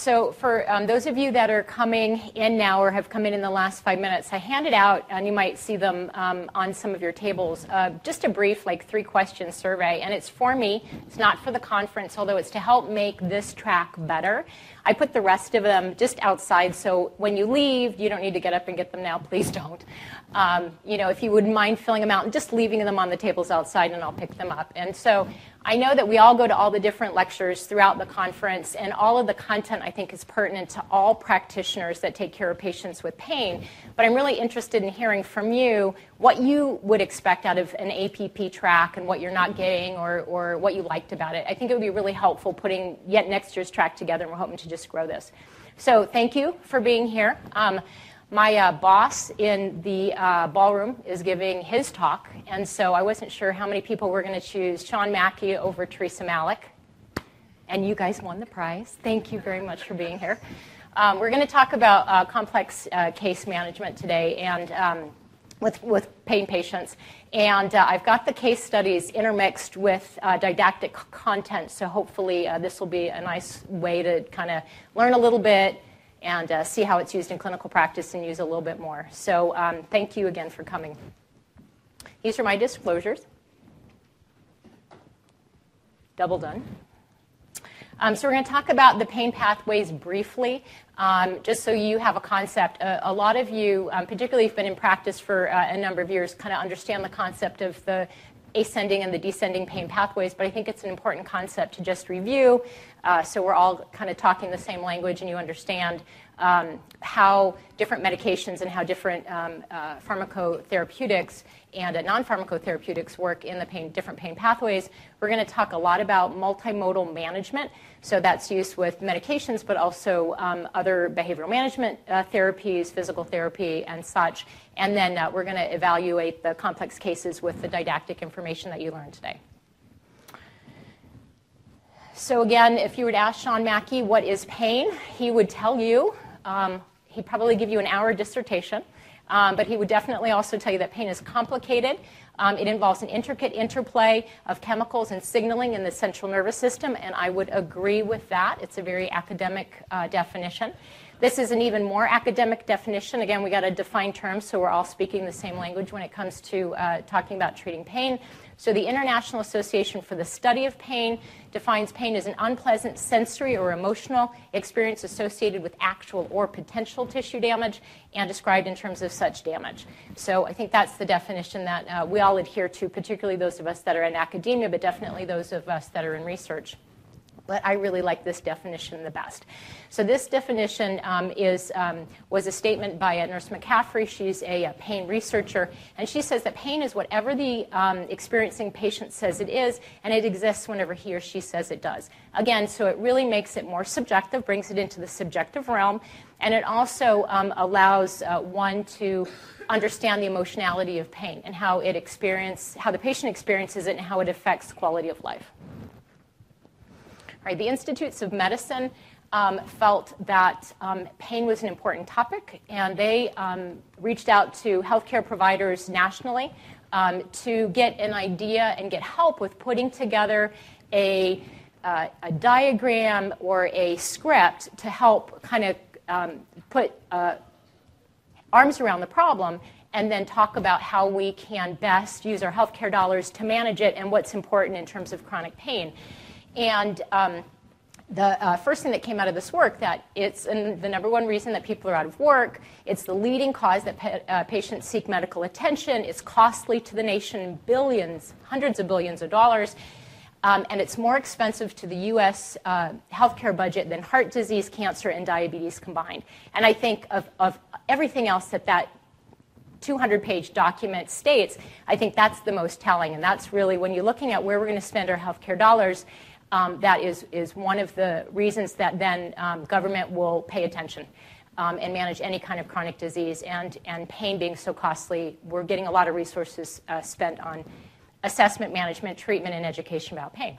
So, for um, those of you that are coming in now or have come in in the last five minutes, I handed out, and you might see them um, on some of your tables, uh, just a brief, like three question survey. And it's for me, it's not for the conference, although it's to help make this track better. I put the rest of them just outside, so when you leave, you don't need to get up and get them now. Please don't. Um, you know, if you wouldn't mind filling them out and just leaving them on the tables outside, and I'll pick them up. And so I know that we all go to all the different lectures throughout the conference, and all of the content I think is pertinent to all practitioners that take care of patients with pain. But I'm really interested in hearing from you what you would expect out of an APP track and what you're not getting or, or what you liked about it. I think it would be really helpful putting yet next year's track together, and we're hoping to just grow this. So thank you for being here. Um, my uh, boss in the uh, ballroom is giving his talk, and so I wasn't sure how many people were going to choose Sean Mackey over Teresa Malik. And you guys won the prize. Thank you very much for being here. Um, we're going to talk about uh, complex uh, case management today and um, with, with pain patients. And uh, I've got the case studies intermixed with uh, didactic content, so hopefully this will be a nice way to kind of learn a little bit and uh, see how it's used in clinical practice and use a little bit more. So um, thank you again for coming. These are my disclosures. Double done. Um, so we're going to talk about the pain pathways briefly, um, just so you have a concept. Uh, a lot of you, um, particularly if you've been in practice for uh, a number of years, kind of understand the concept of the ascending and the descending pain pathways, but I think it's an important concept to just review uh, so we're all kind of talking the same language and you understand um, how different medications and how different um, uh, pharmacotherapeutics and uh, non-pharmacotherapeutics work in the pain, different pain pathways. We're going to talk a lot about multimodal management. So that's used with medications, but also um, other behavioral management uh, therapies, physical therapy, and such. And then uh, we're going to evaluate the complex cases with the didactic information that you learned today. So, again, if you were to ask Sean Mackey what is pain, he would tell you, um, he'd probably give you an hour dissertation, um, but he would definitely also tell you that pain is complicated. Um, it involves an intricate interplay of chemicals and signaling in the central nervous system, and I would agree with that. It's a very academic uh, definition. This is an even more academic definition. Again, we got to define terms so we're all speaking the same language when it comes to uh, talking about treating pain. So, the International Association for the Study of Pain defines pain as an unpleasant sensory or emotional experience associated with actual or potential tissue damage and described in terms of such damage. So, I think that's the definition that uh, we all adhere to, particularly those of us that are in academia, but definitely those of us that are in research but I really like this definition the best. So this definition um, is, um, was a statement by Nurse McCaffery. She's a, a, pain researcher, and she says that pain is whatever the um, experiencing patient says it is, and it exists whenever he or she says it does. Again, so it really makes it more subjective, brings it into the subjective realm, and it also um, allows uh, one to understand the emotionality of pain and how it experience, how the patient experiences it, and how it affects quality of life. Right, the Institutes of Medicine um, felt that um, pain was an important topic, and they um, reached out to healthcare providers nationally um, to get an idea and get help with putting together a, uh, a diagram or a script to help kind of um, put uh, arms around the problem and then talk about how we can best use our healthcare dollars to manage it and what's important in terms of chronic pain. And um, the uh, first thing that came out of this work that it's the number one reason that people are out of work. It's the leading cause that pa- uh, patients seek medical attention. It's costly to the nation, billions, hundreds of billions of dollars. Um, and it's more expensive to the U.S. Uh, healthcare budget than heart disease, cancer, and diabetes combined. And I think of, of everything else that that 200 page document states, I think that's the most telling. And that's really when you're looking at where we're going to spend our healthcare dollars, um, that is, is one of the reasons that then um, government will pay attention um, and manage any kind of chronic disease. And, and pain being so costly, we're getting a lot of resources uh, spent on assessment, management, treatment, and education about pain.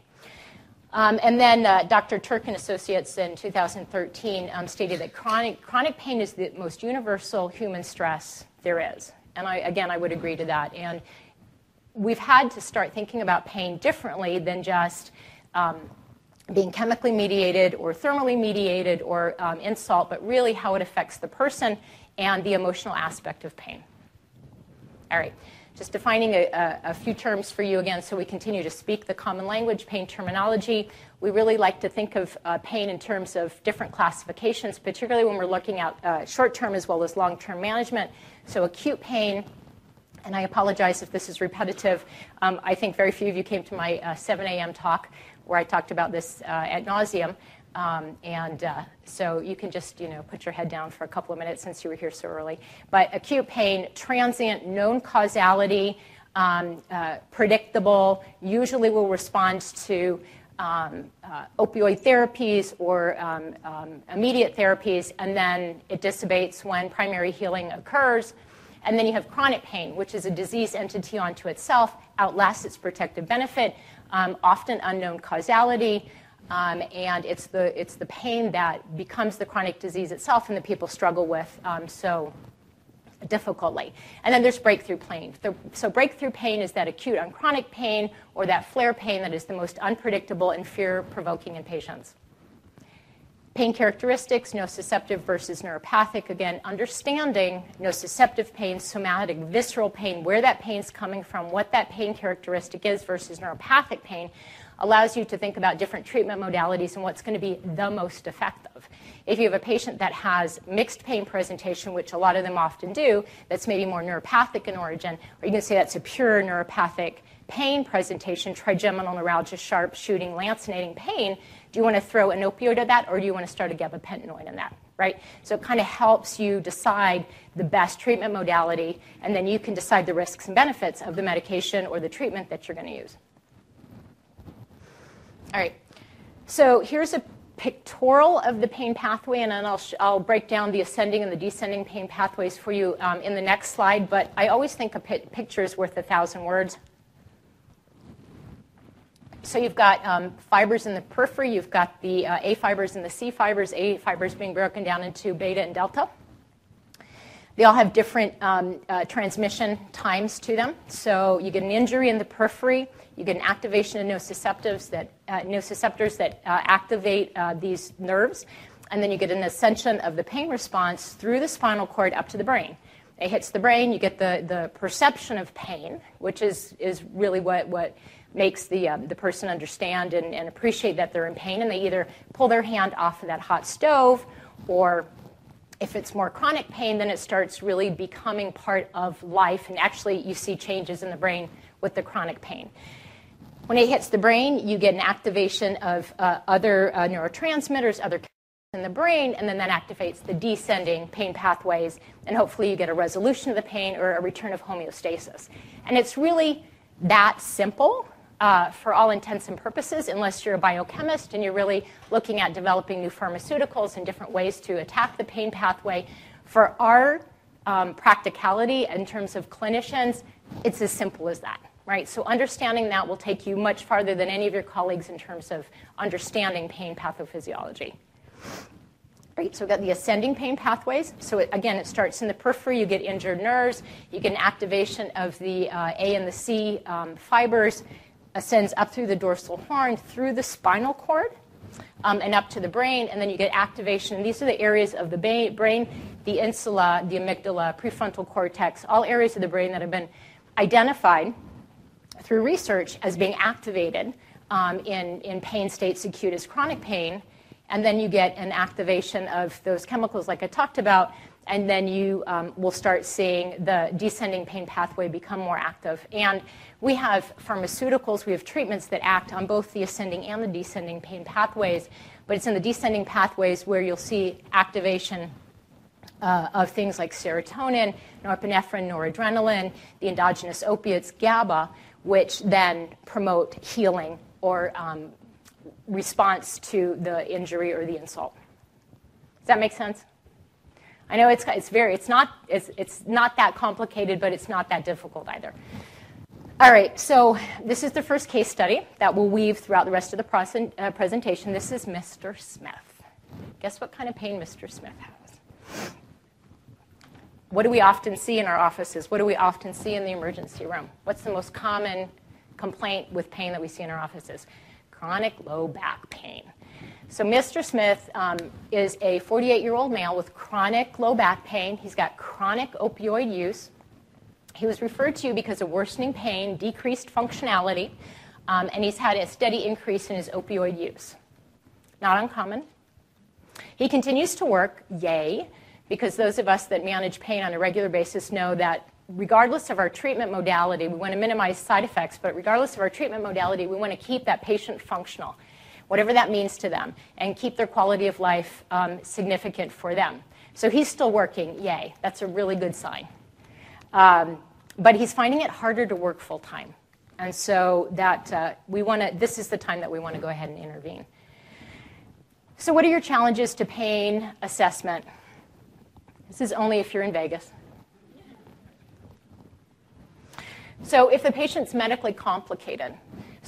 Um, and then uh, Dr. Turk and Associates in 2013 um, stated that chronic, chronic pain is the most universal human stress there is. And I, again, I would agree to that. And we've had to start thinking about pain differently than just um, being chemically mediated or thermally mediated or um, insult, but really how it affects the person and the emotional aspect of pain. All right, just defining a, a, a, few terms for you again so we continue to speak the common language, pain terminology. We really like to think of uh, pain in terms of different classifications, particularly when we're looking at uh, short term as well as long term management. So, acute pain, and I apologize if this is repetitive. Um, I think very few of you came to my uh, 7 a.m. talk where I talked about this uh, at nauseum. Um, and uh, so you can just, you know, put your head down for a couple of minutes since you were here so early. But acute pain, transient, known causality, um, uh, predictable, usually will respond to um, uh, opioid therapies or um, um, immediate therapies, and then it dissipates when primary healing occurs. And then you have chronic pain, which is a disease entity unto itself, outlasts its protective benefit, um, often unknown causality. Um, and it's the, it's the pain that becomes the chronic disease itself and that people struggle with um, so difficultly. And then there's breakthrough pain. The, so, breakthrough pain is that acute on chronic pain or that flare pain that is the most unpredictable and fear provoking in patients. Pain characteristics, nociceptive versus neuropathic. Again, understanding nociceptive pain, somatic, visceral pain, where that pain's coming from, what that pain characteristic is versus neuropathic pain, allows you to think about different treatment modalities and what's going to be the most effective. If you have a patient that has mixed pain presentation, which a lot of them often do, that's maybe more neuropathic in origin, or you can say that's a pure neuropathic pain presentation, trigeminal neuralgia, sharp, shooting, lancinating pain, do you want to throw an opioid at that or do you want to start a gabapentinoid in that? Right? So it kind of helps you decide the best treatment modality, and then you can decide the risks and benefits of the medication or the treatment that you're going to use. All right. So here's a pictorial of the pain pathway, and then I'll, I'll break down the ascending and the descending pain pathways for you um, in the next slide. But I always think a picture is worth a thousand words. So you've got um, fibers in the periphery, you've got the uh, A fibers and the C fibers, A fibers being broken down into beta and delta. They all have different um, uh, transmission times to them. So you get an injury in the periphery, you get an activation of nociceptives that, uh, nociceptors that uh, activate uh, these nerves, and then you get an ascension of the pain response through the spinal cord up to the brain. It hits the brain, you get the, the perception of pain, which is, is really what, what makes the, um, the person understand and, and appreciate that they're in pain, and they either pull their hand off of that hot stove or if it's more chronic pain, then it starts really becoming part of life, and actually, you see changes in the brain with the chronic pain. When it hits the brain, you get an activation of uh, other uh, neurotransmitters, other in the brain, and then that activates the descending pain pathways, and hopefully, you get a resolution of the pain or a return of homeostasis. And it's really that simple uh, for all intents and purposes, unless you're a biochemist and you're really looking at developing new pharmaceuticals and different ways to attack the pain pathway. For our um, practicality in terms of clinicians, it's as simple as that, right? So understanding that will take you much farther than any of your colleagues in terms of understanding pain pathophysiology. Right, so we've got the ascending pain pathways. So it, again, it starts in the periphery. You get injured nerves. You get an activation of the uh, A and the C um, fibers ascends up through the dorsal horn, through the spinal cord, um, and up to the brain, and then you get activation. And these are the areas of the ba- brain the insula, the amygdala, prefrontal cortex, all areas of the brain that have been identified through research as being activated um, in, in pain states acute as chronic pain. And then you get an activation of those chemicals, like I talked about, and then you um, will start seeing the descending pain pathway become more active. And we have pharmaceuticals, we have treatments that act on both the ascending and the descending pain pathways, but it's in the descending pathways where you'll see activation uh, of things like serotonin, norepinephrine, noradrenaline, the endogenous opiates, GABA, which then promote healing or um, response to the injury or the insult. Does that make sense? I know it's, it's very, it's not, it's, it's not that complicated, but it's not that difficult either. All right, so this is the first case study that will weave throughout the rest of the uh, presentation. This is Mr. Smith. Guess what kind of pain Mr. Smith has? What do we often see in our offices? What do we often see in the emergency room? What's the most common complaint with pain that we see in our offices? Chronic low back pain. So, Mr. Smith um, is a 48 year old male with chronic low back pain. He's got chronic opioid use. He was referred to because of worsening pain, decreased functionality, um, and he's had a steady increase in his opioid use. Not uncommon. He continues to work, yay, because those of us that manage pain on a regular basis know that regardless of our treatment modality, we want to minimize side effects, but regardless of our treatment modality, we want to keep that patient functional, whatever that means to them, and keep their quality of life um, significant for them. So he's still working, yay. That's a really good sign. Um, but he's finding it harder to work full time. And so that uh, we want to, this is the time that we want to go ahead and intervene. So, what are your challenges to pain assessment? This is only if you're in Vegas. So, if the patient's medically complicated,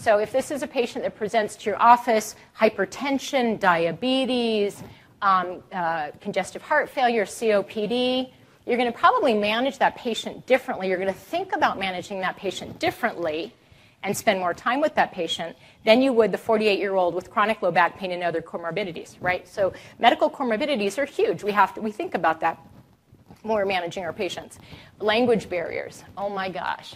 so if this is a patient that presents to your office, hypertension, diabetes, um, uh, congestive heart failure, COPD, you're going to probably manage that patient differently. You're going to think about managing that patient differently and spend more time with that patient than you would the 48 year old with chronic low back pain and other comorbidities, right? So medical comorbidities are huge. We have to we think about that when we're managing our patients. Language barriers. Oh my gosh.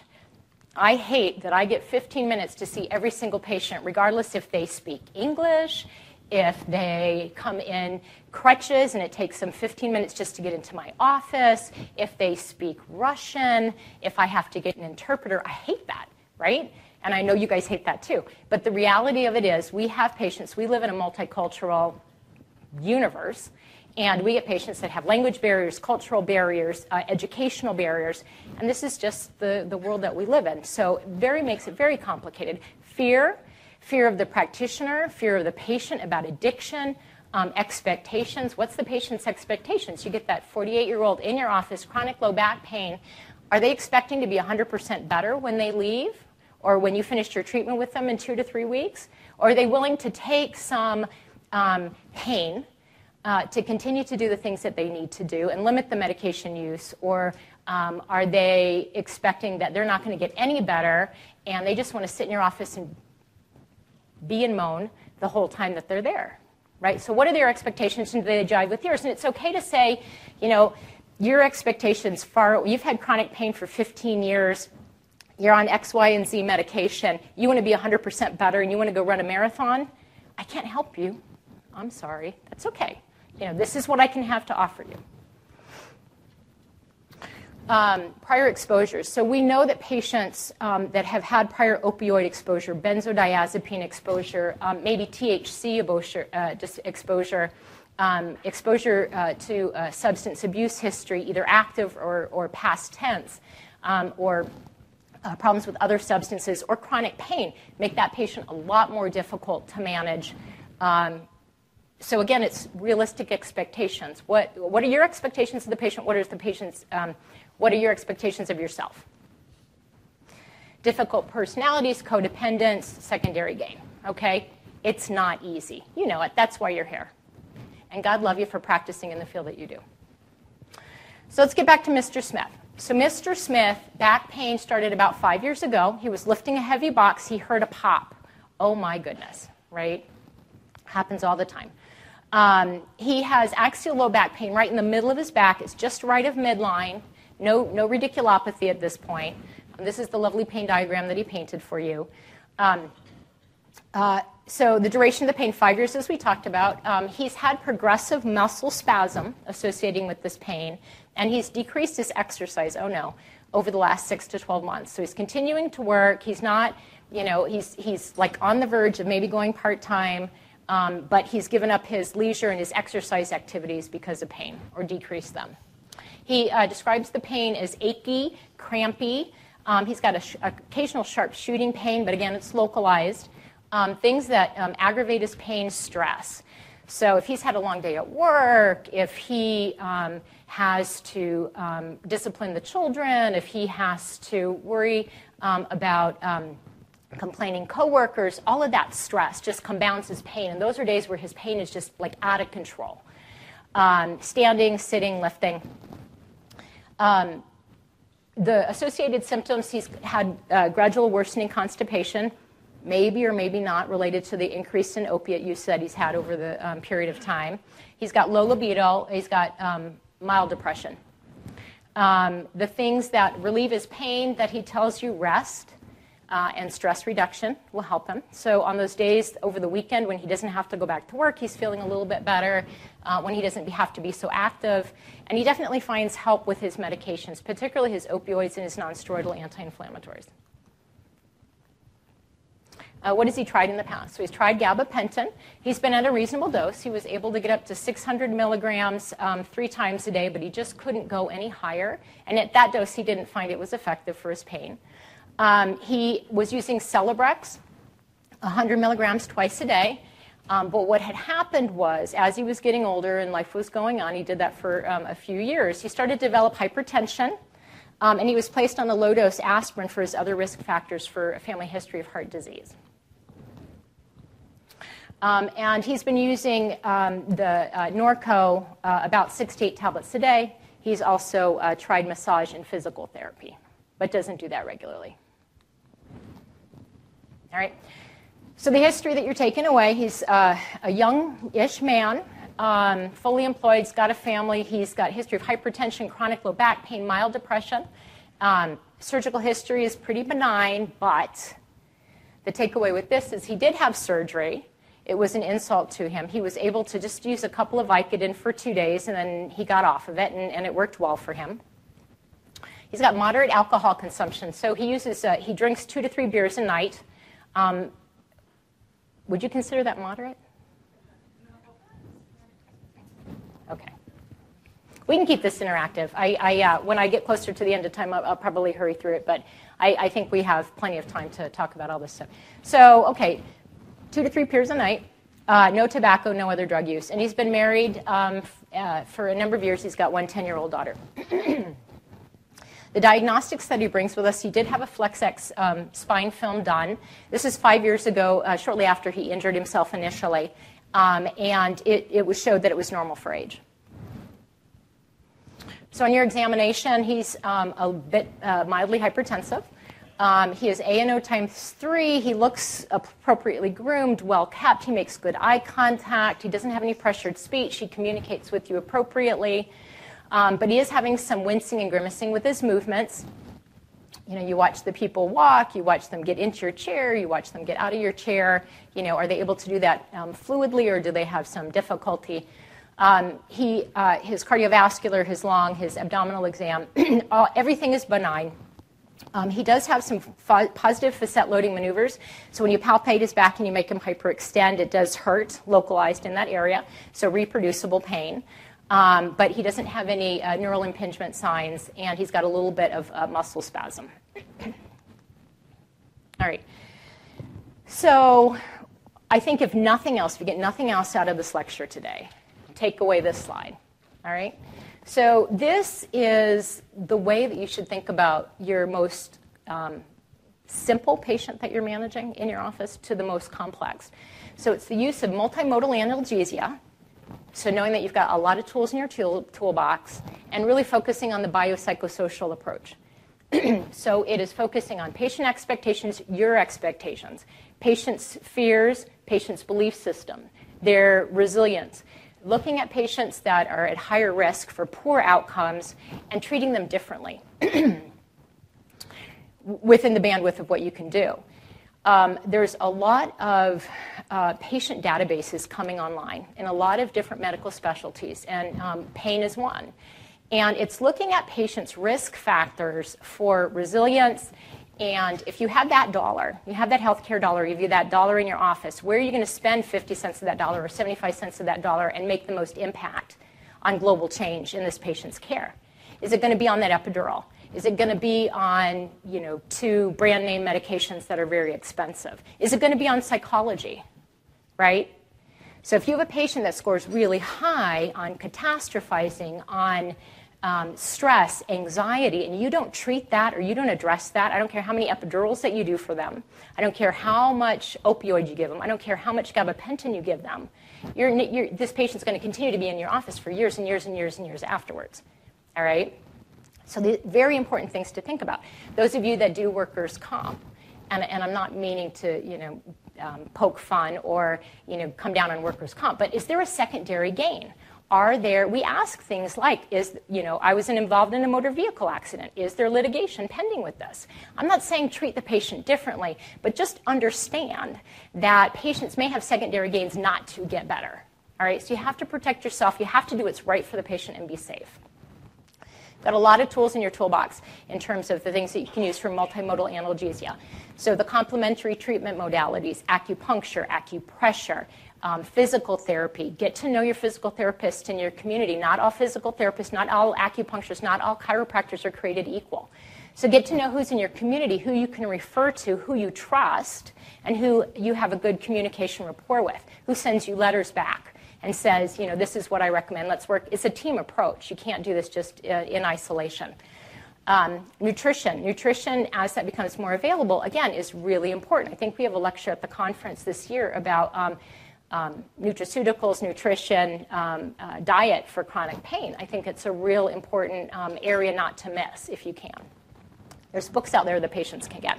I hate that I get 15 minutes to see every single patient, regardless if they speak English, if they come in crutches and it takes them 15 minutes just to get into my office, if they speak Russian, if I have to get an interpreter. I hate that, right? And I know you guys hate that too. But the reality of it is, we have patients, we live in a multicultural universe, and we get patients that have language barriers, cultural barriers, uh, educational barriers, and this is just the, the world that we live in. So very makes it very complicated. Fear, fear of the practitioner, fear of the patient about addiction, um, expectations. What's the patient's expectations? You get that 48 year old in your office, chronic low back pain. Are they expecting to be 100% better when they leave? or when you finished your treatment with them in two to three weeks? Or are they willing to take some um, pain uh, to continue to do the things that they need to do and limit the medication use? Or um, are they expecting that they're not going to get any better and they just want to sit in your office and be and moan the whole time that they're there? Right? So, what are their expectations and do they jive with yours? And it's okay to say, you know, your expectations far, you've had chronic pain for 15 years you're on X, Y, and Z medication, you want to be 100% better and you want to go run a marathon, I can't help you. I'm sorry. That's okay. You know, this is what I can have to offer you. Um, prior exposures. So we know that patients um, that have had prior opioid exposure, benzodiazepine exposure, um, maybe THC exposure, uh, exposure, um, exposure uh, to uh, substance abuse history, either active or, or past tense, um, or uh, problems with other substances or chronic pain make that patient a lot more difficult to manage. So again, it's realistic expectations. What, what are your expectations of the patient? What are the patient's, um, what are your expectations of yourself? Difficult personalities, codependence, secondary gain. Okay? It's not easy. You know it. That's why you're here. And God love you for practicing in the field that you do. So let's get back to Mr. Smith. So, Mr. Smith, back pain started about five years ago. He was lifting a heavy box. He heard a pop. Oh my goodness, right? Happens all the time. Um, he has axial low back pain right in the middle of his back. It's just right of midline. No, no radiculopathy at this point. Um, this is the lovely pain diagram that he painted for you. Um, uh, so the duration of the pain, five years, as we talked about. Um, he's had progressive muscle spasm associating with this pain. And he's decreased his exercise, oh no, over the last six to 12 months. So he's continuing to work. He's not, you know, he's, he's like on the verge of maybe going part time, um, but he's given up his leisure and his exercise activities because of pain or decreased them. He uh, describes the pain as achy, crampy. Um, he's got sh- occasional sharp shooting pain, but again, it's localized. Um, things that um, aggravate his pain, stress. So if he's had a long day at work, if he um, has to um, discipline the children, if he has to worry um, about um, complaining coworkers, all of that stress just compounds his pain. And those are days where his pain is just like out of control. Um, standing, sitting, lifting. Um, the associated symptoms, he's had uh, gradual worsening constipation, maybe or maybe not related to the increase in opiate use that he's had over the um, period of time. He's got low libido, he's got um, mild depression. Um, the things that relieve his pain that he tells you rest uh, and stress reduction will help him. So, on those days over the weekend when he doesn't have to go back to work, he's feeling a little bit better, uh, when he doesn't have to be so active. And he definitely finds help with his medications, particularly his opioids and his nonsteroidal anti inflammatories. Uh, what has he tried in the past? So he's tried gabapentin. He's been at a reasonable dose. He was able to get up to 600 milligrams um, three times a day, but he just couldn't go any higher. And at that dose, he didn't find it was effective for his pain. Um, he was using Celebrex, 100 milligrams twice a day. Um, but what had happened was, as he was getting older and life was going on, he did that for um, a few years, he started to develop hypertension. Um, and he was placed on a low dose aspirin for his other risk factors for a family history of heart disease. Um, and he's been using um, the uh, Norco uh, about six to eight tablets a day. He's also uh, tried massage and physical therapy, but doesn't do that regularly. All right. So the history that you're taking away, he's uh, a young-ish man, um, fully employed, he's got a family, he's got history of hypertension, chronic low back pain, mild depression. Um, surgical history is pretty benign, but the takeaway with this is he did have surgery. It was an insult to him. He was able to just use a couple of Vicodin for two days, and then he got off of it, and, and it worked well for him. He's got moderate alcohol consumption, so he uses uh, he drinks two to three beers a night. Um, would you consider that moderate? Okay. We can keep this interactive. I, I uh, when I get closer to the end of time, I'll, I'll probably hurry through it, but I, I, think we have plenty of time to talk about all this stuff. So, okay, two to three beers a night, uh, no tobacco, no other drug use. And he's been married um, uh, for a number of years. He's got one 10 year old daughter. the diagnostics that he brings with us, he did have a FlexX um, spine film done. This is five years ago, uh, shortly after he injured himself initially. Um, and it, it was showed that it was normal for age. So, in your examination, he's um, a bit uh, mildly hypertensive. Um, he is ANO times three. He looks appropriately groomed, well kept. He makes good eye contact. He doesn't have any pressured speech. He communicates with you appropriately. Um, but he is having some wincing and grimacing with his movements. You know, you watch the people walk, you watch them get into your chair, you watch them get out of your chair. You know, are they able to do that um, fluidly or do they have some difficulty? Um, he, uh, his cardiovascular, his lung, his abdominal exam, all, everything is benign. Um, he does have some positive facet loading maneuvers. So when you palpate his back and you make him hyperextend, it does hurt localized in that area. So reproducible pain. Um, but he doesn't have any uh, neural impingement signs, and he's got a little bit of uh, muscle spasm. All right. So I think if nothing else, if you get nothing else out of this lecture today, take away this slide. All right. So this is the way that you should think about your most um, simple patient that you're managing in your office to the most complex. So it's the use of multimodal analgesia. So knowing that you've got a lot of tools in your tool, toolbox and really focusing on the biopsychosocial approach. so it is focusing on patient expectations, your expectations, patient's fears, patient's belief system, their resilience, looking at patients that are at higher risk for poor outcomes and treating them differently within the bandwidth of what you can do. Um, there's a lot of uh, patient databases coming online in a lot of different medical specialties, and um, pain is one. And it's looking at patients' risk factors for resilience and if you have that dollar, you have that healthcare dollar, you have that dollar in your office, where are you going to spend 50 cents of that dollar or 75 cents of that dollar and make the most impact on global change in this patient's care? Is it going to be on that epidural? Is it going to be on, you know, two brand name medications that are very expensive? Is it going to be on psychology? Right? So if you have a patient that scores really high on catastrophizing, on um, stress, anxiety, and you don't treat that or you don't address that, I don't care how many epidurals that you do for them. I don't care how much opioid you give them. I don't care how much gabapentin you give them. You're, you're, this patient's going to continue to be in your office for years and years and years and years afterwards. All right? So, the very important things to think about. Those of you that do workers' comp, and, and I'm not meaning to, you know, um, poke fun or, you know, come down on workers' comp, but is there a secondary gain? Are there, we ask things like, is, you know, I was involved in a motor vehicle accident. Is there litigation pending with this? I'm not saying treat the patient differently, but just understand that patients may have secondary gains not to get better. All right, so you have to protect yourself. You have to do what's right for the patient and be safe. Got a lot of tools in your toolbox in terms of the things that you can use for multimodal analgesia. So the complementary treatment modalities, acupuncture, acupressure, um, physical therapy. Get to know your physical therapist in your community. Not all physical therapists, not all acupuncturists, not all chiropractors are created equal. So get to know who's in your community, who you can refer to, who you trust, and who you have a good communication rapport with, who sends you letters back and says, you know, this is what I recommend. Let's work. It's a team approach. You can't do this just uh, in isolation. Um, nutrition. Nutrition, as that becomes more available, again, is really important. I think we have a lecture at the conference this year about um, um, nutraceuticals, nutrition, um, uh, diet for chronic pain. I think it's a real important um, area not to miss if you can. There's books out there that patients can get.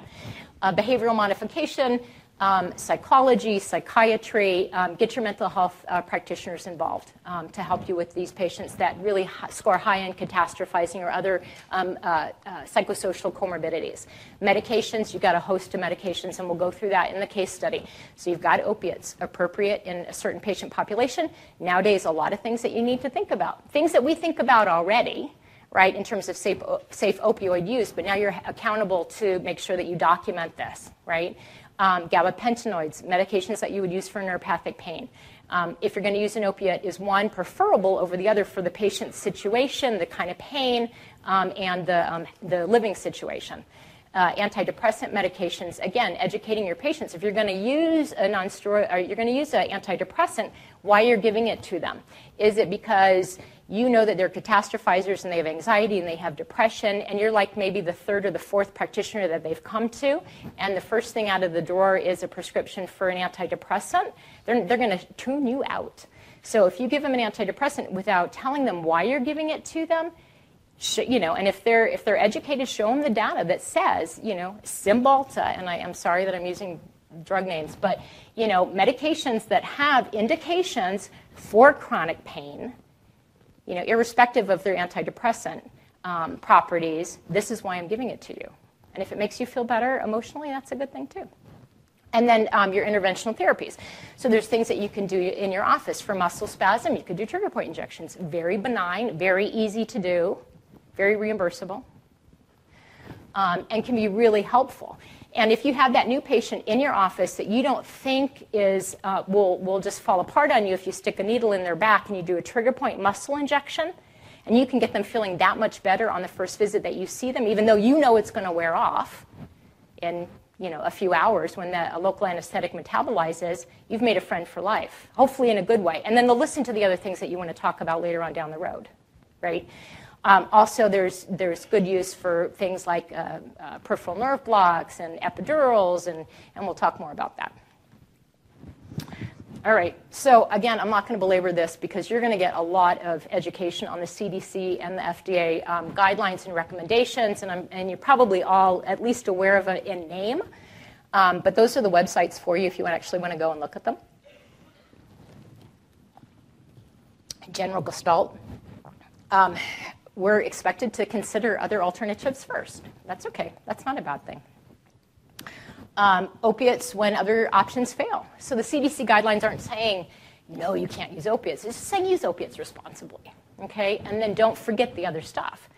Uh, behavioral modification, um, psychology, psychiatry, um, get your mental health uh, practitioners involved um, to help you with these patients that really score high in catastrophizing or other um, uh, uh, psychosocial comorbidities. Medications, you've got a host of medications, and we'll go through that in the case study. So you've got opiates appropriate in a certain patient population. Nowadays, a lot of things that you need to think about, things that we think about already right, in terms of safe, safe opioid use, but now you're accountable to make sure that you document this, right? Um, gabapentinoids, medications that you would use for neuropathic pain. Um, if you're going to use an opiate, is one preferable over the other for the patient's situation, the kind of pain, um, and the, um, the living situation? Uh, antidepressant medications, again, educating your patients. If you're going to use a non-steroid, you're going to use an antidepressant, why you're giving it to them? Is it because you know that they're catastrophizers and they have anxiety and they have depression, and you're like maybe the third or the fourth practitioner that they've come to, and the first thing out of the door is a prescription for an antidepressant, they're, they're going to tune you out. So if you give them an antidepressant without telling them why you're giving it to them, you know, and if they're if they're educated, show them the data that says, you know, Cymbalta, and I, am sorry that I'm using drug names, but you know, medications that have indications for chronic pain you know, irrespective of their antidepressant um, properties, this is why I'm giving it to you. And if it makes you feel better emotionally, that's a good thing too. And then um, your interventional therapies. So there's things that you can do in your office for muscle spasm. You could do trigger point injections. Very benign, very easy to do, very reimbursable, um, and can be really helpful. And if you have that new patient in your office that you don't think is uh, will will just fall apart on you if you stick a needle in their back and you do a trigger point muscle injection, and you can get them feeling that much better on the first visit that you see them, even though you know it's going to wear off in you know a few hours when the local anesthetic metabolizes, you've made a friend for life, hopefully in a good way. And then they'll listen to the other things that you want to talk about later on down the road, right? Um, also, there's, there's good use for things like uh, uh, peripheral nerve blocks and epidurals, and, and we'll talk more about that. All right, so again, I'm not going to belabor this because you're going to get a lot of education on the CDC and the FDA um, guidelines and recommendations, and, I'm, and, you're probably all at least aware of it in name. Um, but those are the websites for you if you actually want to go and look at them. General Gestalt. Um, we're expected to consider other alternatives first. That's okay, that's not a bad thing. Um, opiates when other options fail. So the CDC guidelines aren't saying, no, you can't use opiates. It's just saying use opiates responsibly, okay? And then don't forget the other stuff.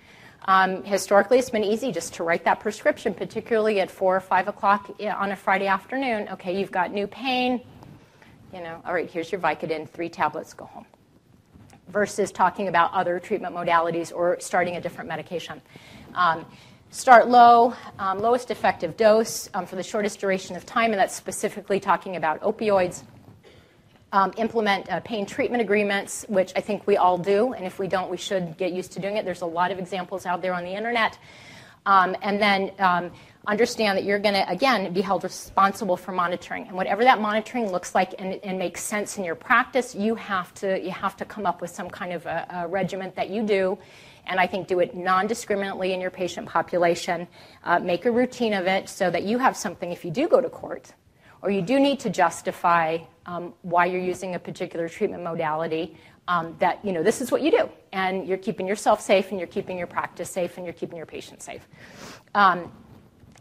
Um, historically, it's been easy just to write that prescription, particularly at 4 or 5 o'clock on a Friday afternoon. Okay, you've got new pain. You know, all right, here's your Vicodin, three tablets, go home versus talking about other treatment modalities or starting a different medication. Um, start low, um, lowest effective dose um, for the shortest duration of time, and that's specifically talking about opioids. Um, implement uh, pain treatment agreements, which I think we all do, and if we don't, we should get used to doing it. There's a lot of examples out there on the internet. Um, and then um, understand that you're going to, again, be held responsible for monitoring. And whatever that monitoring looks like and, and makes sense in your practice, you have to, you have to come up with some kind of a, a regiment that you do. And I think do it non discriminately in your patient population. Uh, make a routine of it so that you have something if you do go to court or you do need to justify um, why you're using a particular treatment modality. Um, that you know this is what you do, and you're keeping yourself safe, and you're keeping your practice safe, and you're keeping your patient safe. Um,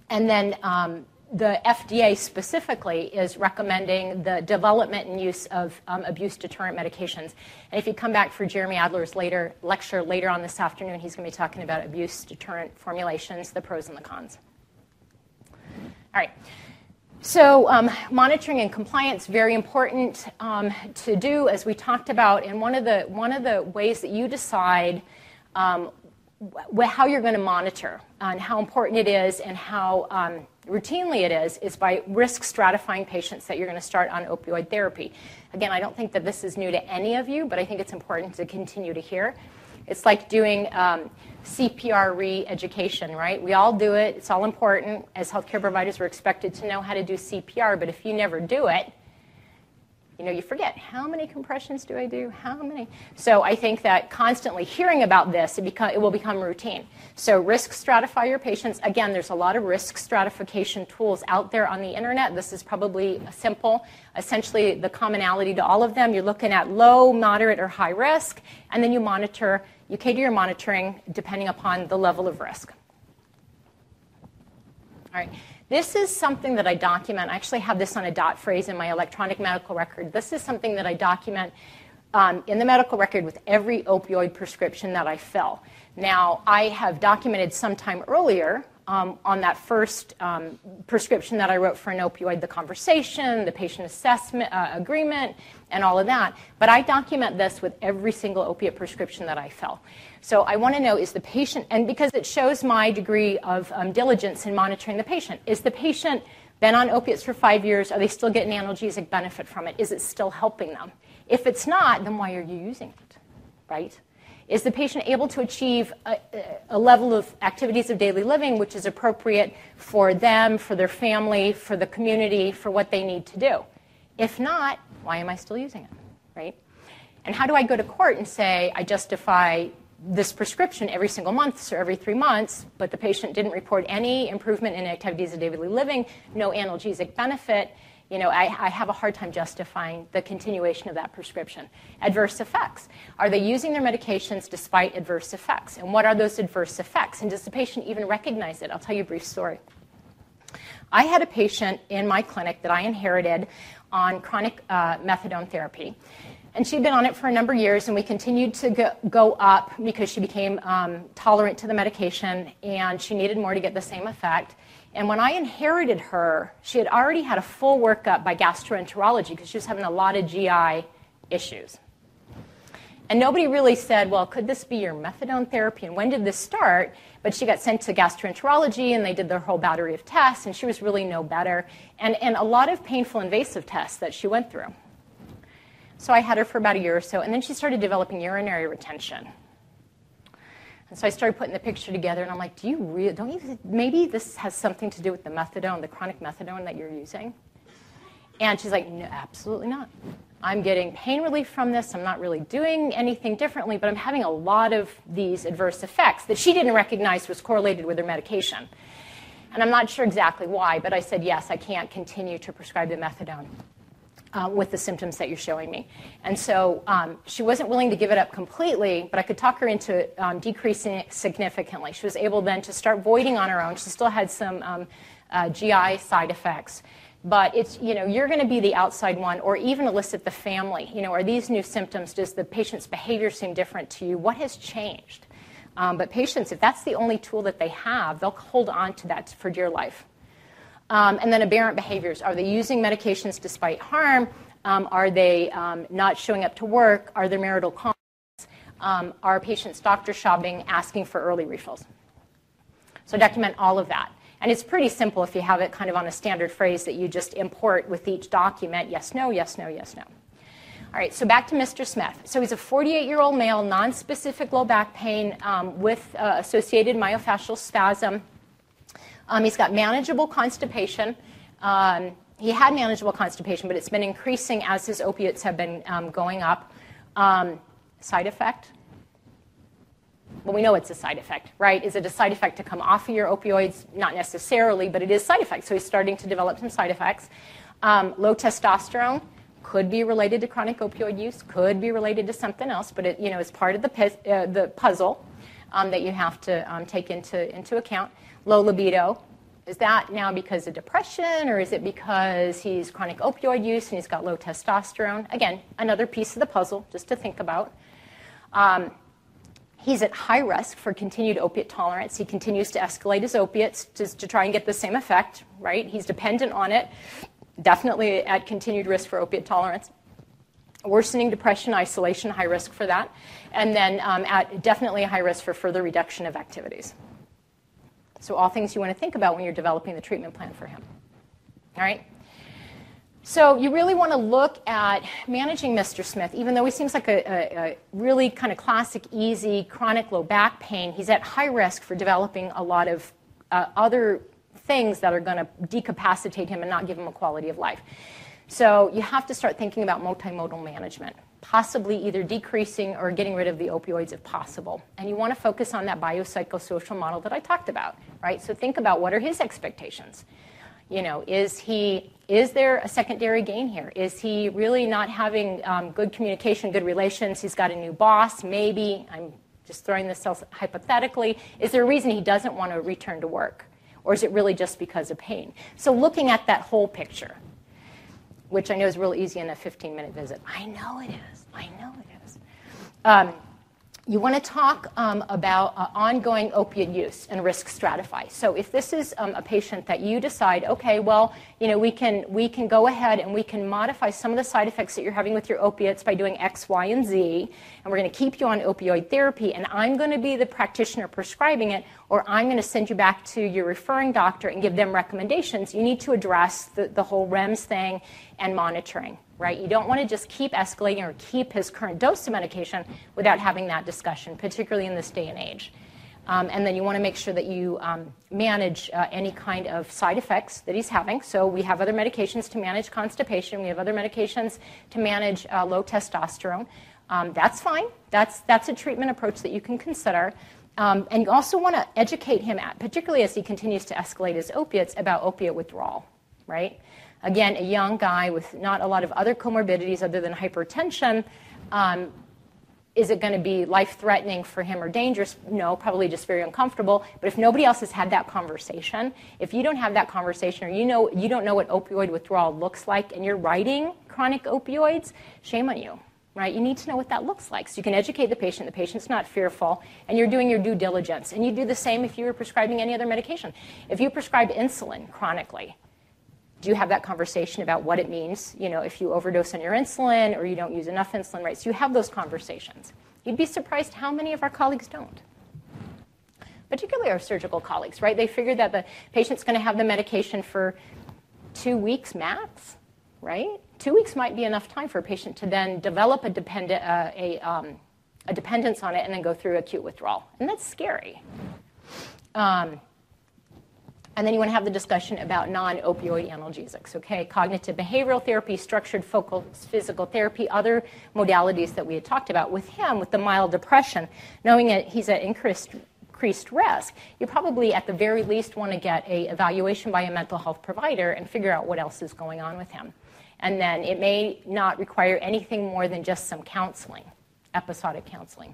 and then um, the FDA specifically is recommending the development and use of um, abuse deterrent medications. And if you come back for Jeremy Adler's later lecture later on this afternoon, he's going to be talking about abuse deterrent formulations, the pros and the cons. All right. So, um, monitoring and compliance very important um, to do, as we talked about. And one of the one of the ways that you decide um, how you're going to monitor and how important it is and how um, routinely it is is by risk stratifying patients that you're going to start on opioid therapy. Again, I don't think that this is new to any of you, but I think it's important to continue to hear. It's like doing um, CPR re education, right? We all do it, it's all important. As healthcare providers, we're expected to know how to do CPR, but if you never do it, you know, you forget how many compressions do I do? How many? So I think that constantly hearing about this, it, it will become routine. So risk stratify your patients. Again, there's a lot of risk stratification tools out there on the internet. This is probably simple. Essentially, the commonality to all of them, you're looking at low, moderate, or high risk, and then you monitor, you cater your monitoring depending upon the level of risk. All right. This is something that I document. I actually have this on a dot phrase in my electronic medical record. This is something that I document um, in the medical record with every opioid prescription that I fill. Now, I have documented sometime earlier um, on that first um, prescription that I wrote for an opioid, the conversation, the patient assessment uh, agreement, and all of that. But I document this with every single opiate prescription that I fill. So I want to know is the patient, and because it shows my degree of um, diligence in monitoring the patient, is the patient been on opiates for five years? Are they still getting analgesic benefit from it? Is it still helping them? If it's not, then why are you using it? Right? Is the patient able to achieve a, a, level of activities of daily living which is appropriate for them, for their family, for the community, for what they need to do? If not, why am I still using it? Right? And how do I go to court and say I justify this prescription every single month or every three months, but the patient didn't report any improvement in activities of daily living, no analgesic benefit, you know, I, I, have a hard time justifying the continuation of that prescription. Adverse effects. Are they using their medications despite adverse effects? And what are those adverse effects? And does the patient even recognize it? I'll tell you a brief story. I had a patient in my clinic that I inherited on chronic uh, methadone therapy. And she'd been on it for a number of years, and we continued to go, go up because she became um, tolerant to the medication and she needed more to get the same effect. And when I inherited her, she had already had a full workup by gastroenterology because she was having a lot of GI issues. And nobody really said, well, could this be your methadone therapy? And when did this start? But she got sent to gastroenterology and they did their whole battery of tests, and she was really no better. And, and a lot of painful invasive tests that she went through. So I had her for about a year or so, and then she started developing urinary retention. And so I started putting the picture together, and I'm like, do you really, don't you, maybe this has something to do with the methadone, the chronic methadone that you're using? And she's like, no, absolutely not. I'm getting pain relief from this. I'm not really doing anything differently, but I'm having a lot of these adverse effects that she didn't recognize was correlated with her medication. And I'm not sure exactly why, but I said, yes, I can't continue to prescribe the methadone uh, with the symptoms that you're showing me. And so um, she wasn't willing to give it up completely, but I could talk her into um, decreasing it significantly. She was able then to start voiding on her own. She still had some um, uh, GI side effects. But it's, you know, you're going to be the outside one, or even elicit the family. You know, are these new symptoms? Does the patient's behavior seem different to you? What has changed? Um, but patients, if that's the only tool that they have, they'll hold on to that for dear life. Um, and then aberrant behaviors. Are they using medications despite harm? Um, are they um, not showing up to work? Are there marital conflicts? Um, are patients doctor shopping, asking for early refills? So document all of that. And it's pretty simple if you have it kind of on a standard phrase that you just import with each document yes, no, yes, no, yes, no. All right, so back to Mr. Smith. So he's a 48 year old male, non-specific low back pain um, with uh, associated myofascial spasm. Um, he's got manageable constipation. Um, he had manageable constipation, but it's been increasing as his opiates have been um, going up. Um, side effect? Well, we know it's a side effect, right? Is it a side effect to come off of your opioids? Not necessarily, but it is side effect. So he's starting to develop some side effects. Um, low testosterone could be related to chronic opioid use, could be related to something else, but it you know is part of the, uh, the puzzle um, that you have to um, take into, into account. Low libido, is that now because of depression or is it because he's chronic opioid use and he's got low testosterone? Again, another piece of the puzzle just to think about. Um, he's at high risk for continued opiate tolerance. He continues to escalate his opiates just to try and get the same effect, right? He's dependent on it, definitely at continued risk for opiate tolerance. Worsening depression, isolation, high risk for that. And then um, at definitely high risk for further reduction of activities. So, all things you want to think about when you're developing the treatment plan for him. All right? So, you really want to look at managing Mr. Smith, even though he seems like a, a, a, really kind of classic, easy, chronic low back pain, he's at high risk for developing a lot of uh, other things that are going to decapacitate him and not give him a quality of life. So, you have to start thinking about multimodal management possibly either decreasing or getting rid of the opioids if possible. And you want to focus on that biopsychosocial model that I talked about, right? So think about what are his expectations. You know, is he is there a secondary gain here? Is he really not having um, good communication, good relations? He's got a new boss, maybe. I'm just throwing this out hypothetically. Is there a reason he doesn't want to return to work? Or is it really just because of pain? So looking at that whole picture, which I know is real easy in a 15 minute visit. I know it is. I know it is. Um, you want to talk um, about uh, ongoing opiate use and risk stratify. So if this is um, a patient that you decide, okay, well, you know, we can we can go ahead and we can modify some of the side effects that you're having with your opiates by doing X, Y, and Z, and we're going to keep you on opioid therapy, and I'm going to be the practitioner prescribing it, or I'm going to send you back to your referring doctor and give them recommendations. You need to address the, the whole REMS thing and monitoring right? You don't want to just keep escalating or keep his current dose of medication without having that discussion, particularly in this day and age. Um, and then you want to make sure that you um, manage uh, any kind of side effects that he's having. So we have other medications to manage constipation. We have other medications to manage uh, low testosterone. Um, that's fine. That's, that's a treatment approach that you can consider. Um, and you also want to educate him, at, particularly as he continues to escalate his opiates, about opiate withdrawal, right? Again, a young guy with not a lot of other comorbidities other than hypertension. Um, is it going to be life threatening for him or dangerous? No, probably just very uncomfortable. But if nobody else has had that conversation, if you don't have that conversation or you know you don't know what opioid withdrawal looks like and you're writing chronic opioids, shame on you. Right? You need to know what that looks like. So you can educate the patient, the patient's not fearful, and you're doing your due diligence. And you do the same if you were prescribing any other medication. If you prescribe insulin chronically, do you have that conversation about what it means, you know, if you overdose on your insulin or you don't use enough insulin, right? So you have those conversations. You'd be surprised how many of our colleagues don't. Particularly our surgical colleagues, right? They figure that the patient's going to have the medication for two weeks max, right? Two weeks might be enough time for a patient to then develop a, dependent, uh, a, um, a dependence on it and then go through acute withdrawal. And that's scary. Um, and then you want to have the discussion about non opioid analgesics, okay? Cognitive behavioral therapy, structured focal physical therapy, other modalities that we had talked about. With him, with the mild depression, knowing that he's at increased, increased risk, you probably at the very least want to get a evaluation by a mental health provider and figure out what else is going on with him. And then it may not require anything more than just some counseling, episodic counseling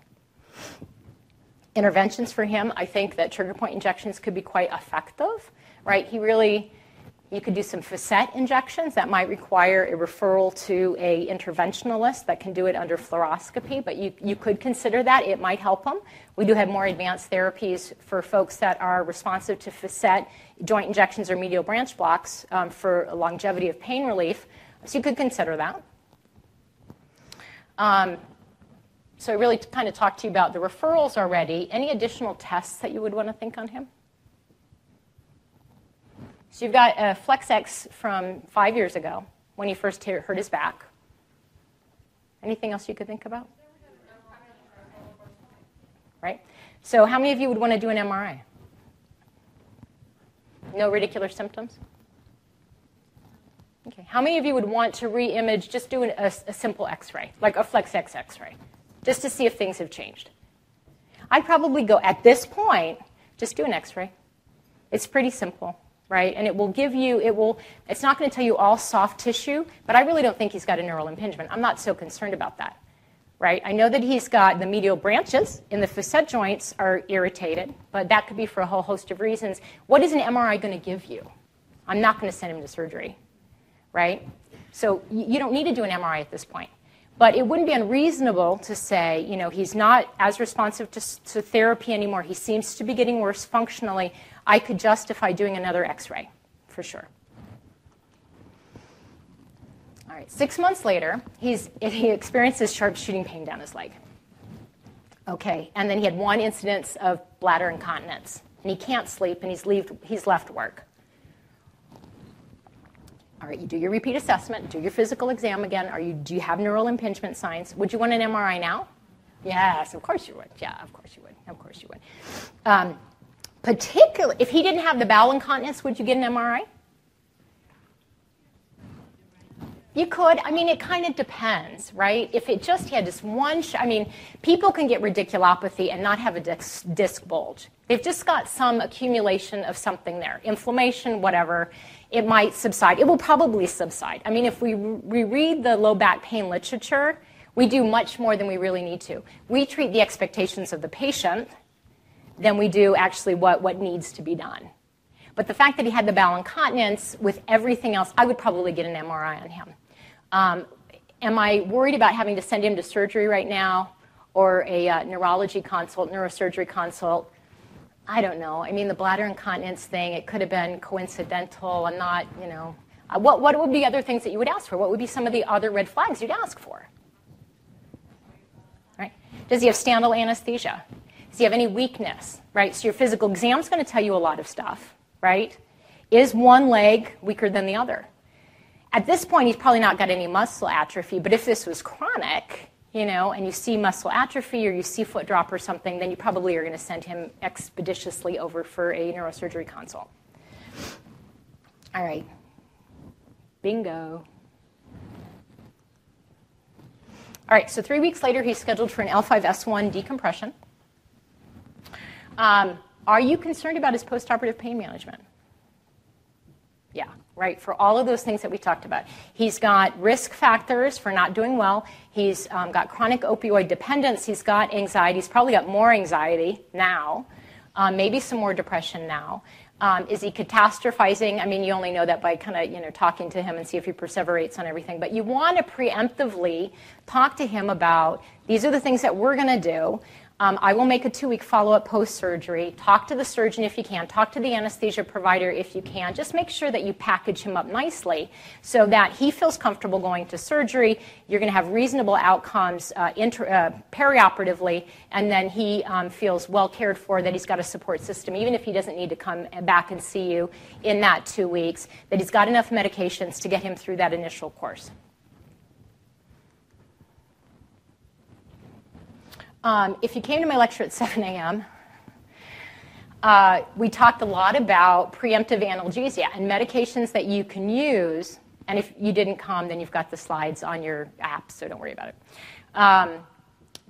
interventions for him, I think that trigger point injections could be quite effective, right? He really, you could do some facet injections that might require a referral to a interventionalist that can do it under fluoroscopy, but you, you could consider that. It might help them. We do have more advanced therapies for folks that are responsive to facet joint injections or medial branch blocks um, for longevity of pain relief. So you could consider that. Um, so I really kind of talked to you about the referrals already. Any additional tests that you would want to think on him? So you've got a FlexX from five years ago when he first hurt his back. Anything else you could think about? Right? So how many of you would want to do an MRI? No radicular symptoms? Okay. How many of you would want to re-image, just do an, a, a simple x-ray, like a FlexX x-ray, just to see if things have changed? I'd probably go, at this point, just do an x-ray. It's pretty simple, right? And it will give you, it will, it's not going to tell you all soft tissue, but I really don't think he's got a neural impingement. I'm not so concerned about that, right? I know that he's got the medial branches and the facet joints are irritated, but that could be for a whole host of reasons. What is an MRI going to give you? I'm not going to send him to surgery right? So you don't need to do an MRI at this point. But it wouldn't be unreasonable to say, you know, he's not as responsive to, to therapy anymore. He seems to be getting worse functionally. I could justify doing another x ray for sure. All right, six months later, he's, he experiences sharp shooting pain down his leg. Okay, and then he had one incidence of bladder incontinence. And he can't sleep, and he's, leave, he's left work. All right, you do your repeat assessment, do your physical exam again. Are you, do you have neural impingement signs? Would you want an MRI now? Yes, of course you would. Yeah, of course you would. Of course you would. Um, particularly, if he didn't have the bowel incontinence, would you get an MRI? You could. I mean, it kind of depends, right? If it just had this one, sh- I mean, people can get radiculopathy and not have a disc, disc bulge. They've just got some accumulation of something there, inflammation, whatever it might subside. It will probably subside. I mean, if we reread the low back pain literature, we do much more than we really need to. We treat the expectations of the patient than we do actually what, what needs to be done. But the fact that he had the bowel incontinence with everything else, I would probably get an MRI on him. Um, am I worried about having to send him to surgery right now or a uh, neurology consult, neurosurgery consult? I don't know. I mean, the bladder incontinence thing, it could have been coincidental and not, you know. Uh, what, what would be other things that you would ask for? What would be some of the other red flags you'd ask for? Right? Does he have saddle anesthesia? Does he have any weakness? Right? So your physical exam is going to tell you a lot of stuff, right? Is one leg weaker than the other? At this point, he's probably not got any muscle atrophy, but if this was chronic, you know, and you see muscle atrophy or you see foot drop or something, then you probably are going to send him expeditiously over for a neurosurgery consult. All right. Bingo. All right, so three weeks later, he's scheduled for an L5S1 decompression. Um, are you concerned about his postoperative pain management? Yeah, right, for all of those things that we talked about. He's got risk factors for not doing well. He's um, got chronic opioid dependence. He's got anxiety. He's probably got more anxiety now, um, maybe some more depression now. Um, is he catastrophizing? I mean, you only know that by kind of you know talking to him and see if he perseverates on everything. But you want to preemptively talk to him about these are the things that we're going to do. Um, I will make a two week follow up post surgery. Talk to the surgeon if you can. Talk to the anesthesia provider if you can. Just make sure that you package him up nicely so that he feels comfortable going to surgery. You're going to have reasonable outcomes uh, inter- uh, perioperatively, and then he um, feels well cared for, that he's got a support system, even if he doesn't need to come back and see you in that two weeks, that he's got enough medications to get him through that initial course. Um, if you came to my lecture at 7 a.m., uh, we talked a lot about preemptive analgesia and medications that you can use. And if you didn't come, then you've got the slides on your app, so don't worry about it. Um,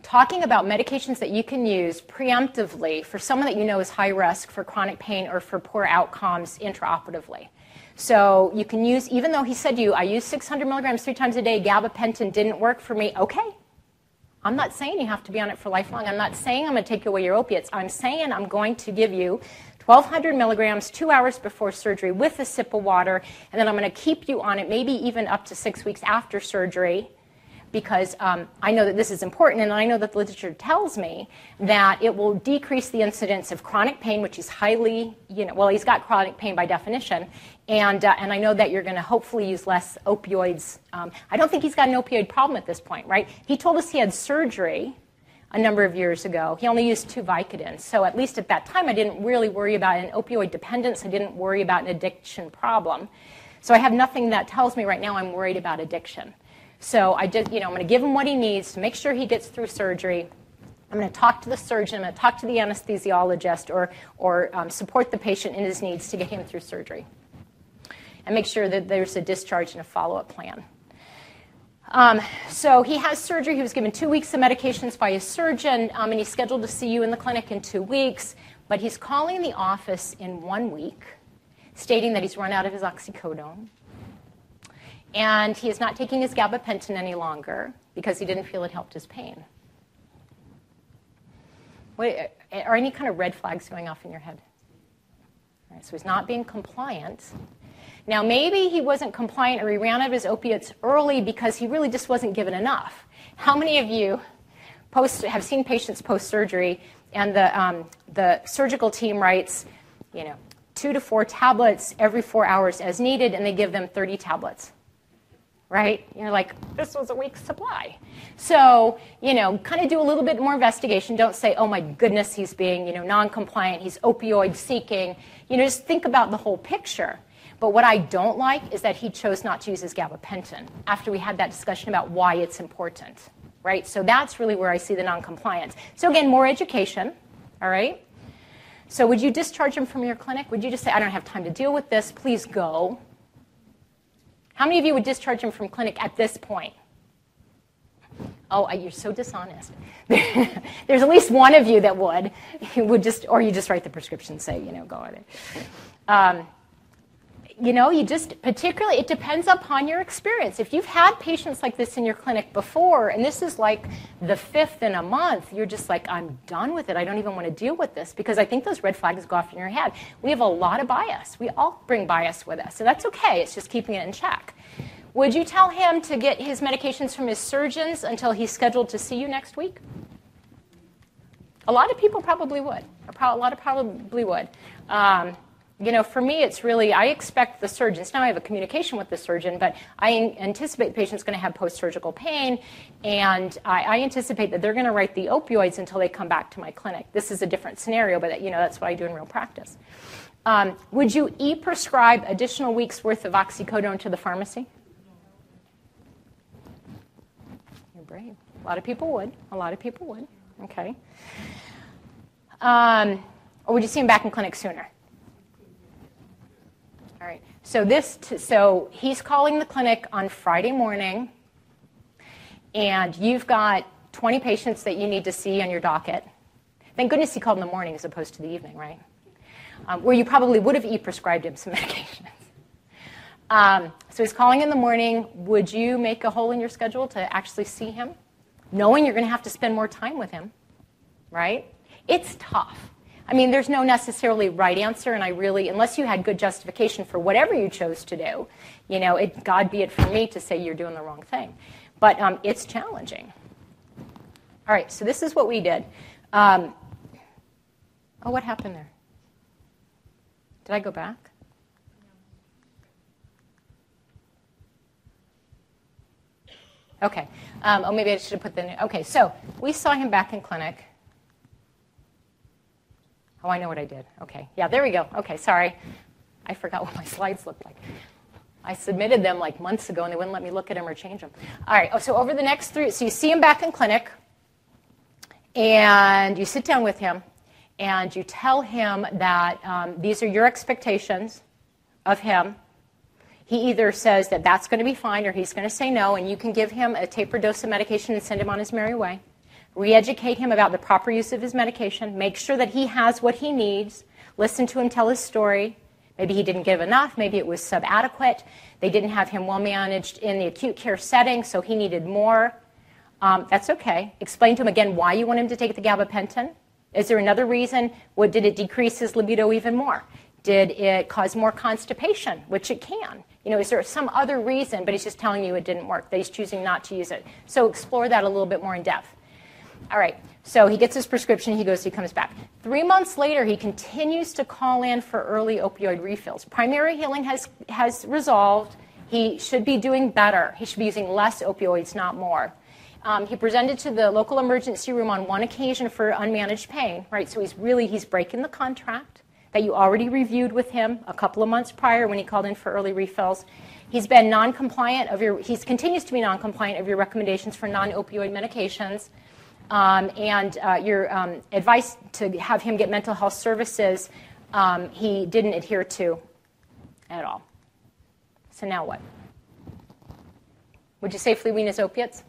talking about medications that you can use preemptively for someone that you know is high risk for chronic pain or for poor outcomes intraoperatively. So you can use, even though he said to you, I use 600 milligrams three times a day, gabapentin didn't work for me, okay, I'm not saying you have to be on it for lifelong. I'm not saying I'm going to take away your opiates. I'm saying I'm going to give you 1,200 milligrams two hours before surgery with a sip of water, and then I'm going to keep you on it maybe even up to six weeks after surgery because um, I know that this is important, and I know that the literature tells me that it will decrease the incidence of chronic pain, which is highly, you know, well, he's got chronic pain by definition, and, uh, and I know that you're going to hopefully use less opioids. Um, I don't think he's got an opioid problem at this point, right? He told us he had surgery a number of years ago. He only used two Vicodins. So at least at that time, I didn't really worry about an opioid dependence. I didn't worry about an addiction problem. So I have nothing that tells me right now I'm worried about addiction. So I just, you know, I'm going to give him what he needs to make sure he gets through surgery. I'm going to talk to the surgeon, I'm going to talk to the anesthesiologist, or, or um, support the patient in his needs to get him through surgery. And make sure that there's a discharge and a follow up plan. Um, so he has surgery. He was given two weeks of medications by his surgeon, um, and he's scheduled to see you in the clinic in two weeks. But he's calling the office in one week, stating that he's run out of his oxycodone, and he is not taking his gabapentin any longer because he didn't feel it helped his pain. What, are any kind of red flags going off in your head? so he's not being compliant. Now, maybe he wasn't compliant or he ran out of his opiates early because he really just wasn't given enough. How many of you post, have seen patients post surgery and the, um, the surgical team writes, you know, two to four tablets every four hours as needed, and they give them 30 tablets? Right? You're like, this was a week's supply. So, you know, kind of do a little bit more investigation. Don't say, oh my goodness, he's being, you know, non-compliant, he's opioid seeking. You know, just think about the whole picture. But what I don't like is that he chose not to use his gabapentin after we had that discussion about why it's important, right? So that's really where I see the noncompliance. So again, more education, all right? So would you discharge him from your clinic? Would you just say, I don't have time to deal with this, please go? How many of you would discharge him from clinic at this point? Oh, you're so dishonest. There's at least one of you that would. You would just, or you just write the prescription, say, you know, go with it. Um, you know, you just particularly, it depends upon your experience. If you've had patients like this in your clinic before, and this is like the fifth in a month, you're just like, I'm done with it. I don't even want to deal with this because I think those red flags go off in your head. We have a lot of bias. We all bring bias with us, so that's okay. It's just keeping it in check. Would you tell him to get his medications from his surgeons until he's scheduled to see you next week? A lot of people probably would. A lot of probably would. Um, you know, for me, it's really, I expect the surgeons, now I have a communication with the surgeon, but I anticipate the patient's going to have post surgical pain, and I, I, anticipate that they're going to write the opioids until they come back to my clinic. This is a different scenario, but you know, that's what I do in real practice. Um, would you e prescribe additional weeks worth of oxycodone to the pharmacy? You're brave. A lot of people would. A lot of people would. Okay. Um, or would you see him back in clinic sooner? So this, t- so he's calling the clinic on Friday morning, and you've got 20 patients that you need to see on your docket. Thank goodness he called in the morning as opposed to the evening, right? Um, where you probably would have e-prescribed him some medications. Um, so he's calling in the morning. Would you make a hole in your schedule to actually see him, knowing you're going to have to spend more time with him, right? It's tough. I mean, there's no necessarily right answer, and I really, unless you had good justification for whatever you chose to do, you know, it, God be it for me to say you're doing the wrong thing. But um, it's challenging. All right, so this is what we did. Um, oh, what happened there? Did I go back? Okay. Um, oh, maybe I should have put the. Okay, so we saw him back in clinic. Oh, I know what I did. Okay. Yeah, there we go. Okay, sorry. I forgot what my slides looked like. I submitted them like months ago and they wouldn't let me look at them or change them. All right. Oh, so over the next three, so you see him back in clinic and you sit down with him and you tell him that um, these are your expectations of him. He either says that that's going to be fine or he's going to say no, and you can give him a taper dose of medication and send him on his merry way re educate him about the proper use of his medication, make sure that he has what he needs, listen to him tell his story. Maybe he didn't give enough, maybe it was subadequate. They didn't have him well managed in the acute care setting, so he needed more. Um, that's okay. Explain to him again why you want him to take the gabapentin. Is there another reason? What, did it decrease his libido even more? Did it cause more constipation, which it can? You know, is there some other reason, but he's just telling you it didn't work, that he's choosing not to use it? So explore that a little bit more in depth. All right, so he gets his prescription, he goes, he comes back. Three months later, he continues to call in for early opioid refills. Primary healing has, has resolved. He should be doing better. He should be using less opioids, not more. Um, he presented to the local emergency room on one occasion for unmanaged pain, right? So he's really, he's breaking the contract that you already reviewed with him a couple of months prior when he called in for early refills. He's been non-compliant of your, he continues to be non-compliant of your recommendations for non-opioid medications. Um, and uh, your um, advice to have him get mental health services, um, he didn't adhere to at all. So now what? Would you safely wean his opiates?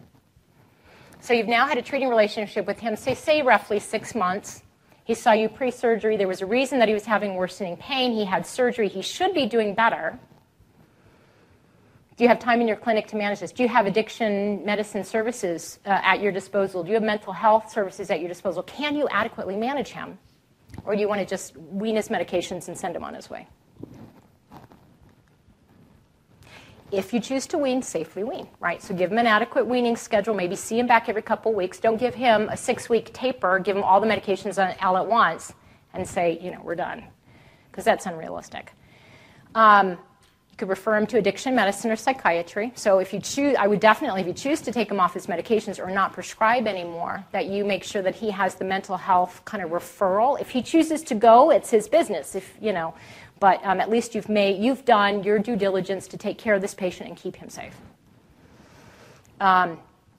So you've now had a treating relationship with him, say, say roughly six months. He saw you pre surgery. There was a reason that he was having worsening pain. He had surgery. He should be doing better. Do you have time in your clinic to manage this? Do you have addiction medicine services uh, at your disposal? Do you have mental health services at your disposal? Can you adequately manage him? Or do you want to just wean his medications and send him on his way? If you choose to wean, safely wean, right? So give him an adequate weaning schedule. Maybe see him back every couple weeks. Don't give him a six week taper, give him all the medications all at once, and say, you know, we're done, because that's unrealistic. Um, you could refer him to addiction medicine or psychiatry. So if you choose, I would definitely, if you choose to take him off his medications or not prescribe anymore, that you make sure that he has the mental health kind of referral. If he chooses to go, it's his business. If you know, but um, at least you've made, you've done your due diligence to take care of this patient and keep him safe. Um,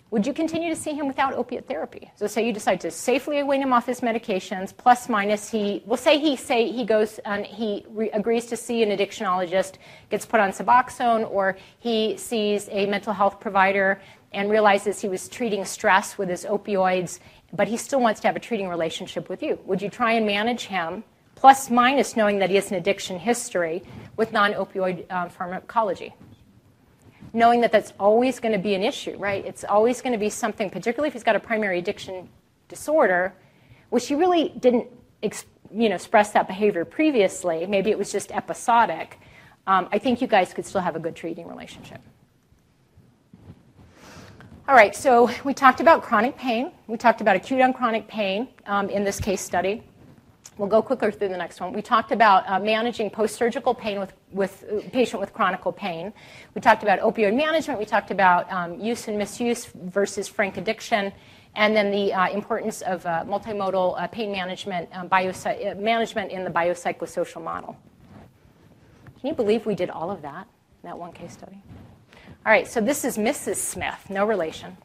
would you continue to see him without opiate therapy? So say you decide to safely wean him off his medications, plus minus he, well say he say he goes and he re- agrees to see an addictionologist, gets put on Suboxone, or he sees a mental health provider and realizes he was treating stress with his opioids, but he still wants to have a treating relationship with you. Would you try and manage him, plus minus knowing that he has an addiction history, with non-opioid um, pharmacology? Knowing that that's always going to be an issue, right? It's always going to be something, particularly if he's got a primary addiction disorder, which he really didn't you know, express that behavior previously. Maybe it was just episodic. Um, I think you guys could still have a good treating relationship. All right, so we talked about chronic pain. We talked about acute on chronic pain um, in this case study. We'll go quicker through the next one. We talked about uh, managing post-surgical pain with, with uh, patient with chronic pain. We talked about opioid management. We talked about um, use and misuse versus frank addiction, and then the uh, importance of uh, multimodal uh, pain management um, uh, management in the biopsychosocial model. Can you believe we did all of that in that one case study? All right, so this is Mrs. Smith, no relation.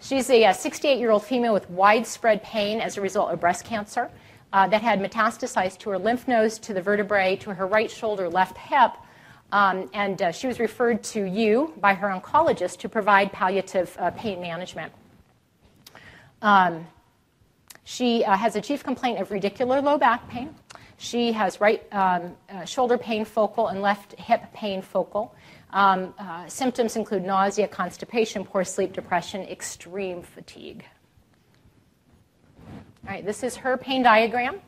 She's a 68 year old female with widespread pain as a result of breast cancer uh, that had metastasized to her lymph nodes, to the vertebrae, to her right shoulder, left hip. Um, and uh, she was referred to you by her oncologist to provide palliative uh, pain management. Um, she uh, has a chief complaint of radicular low back pain. She has right um, uh, shoulder pain focal and left hip pain focal. Um, uh, symptoms include nausea, constipation, poor sleep, depression, extreme fatigue. All right, this is her pain diagram.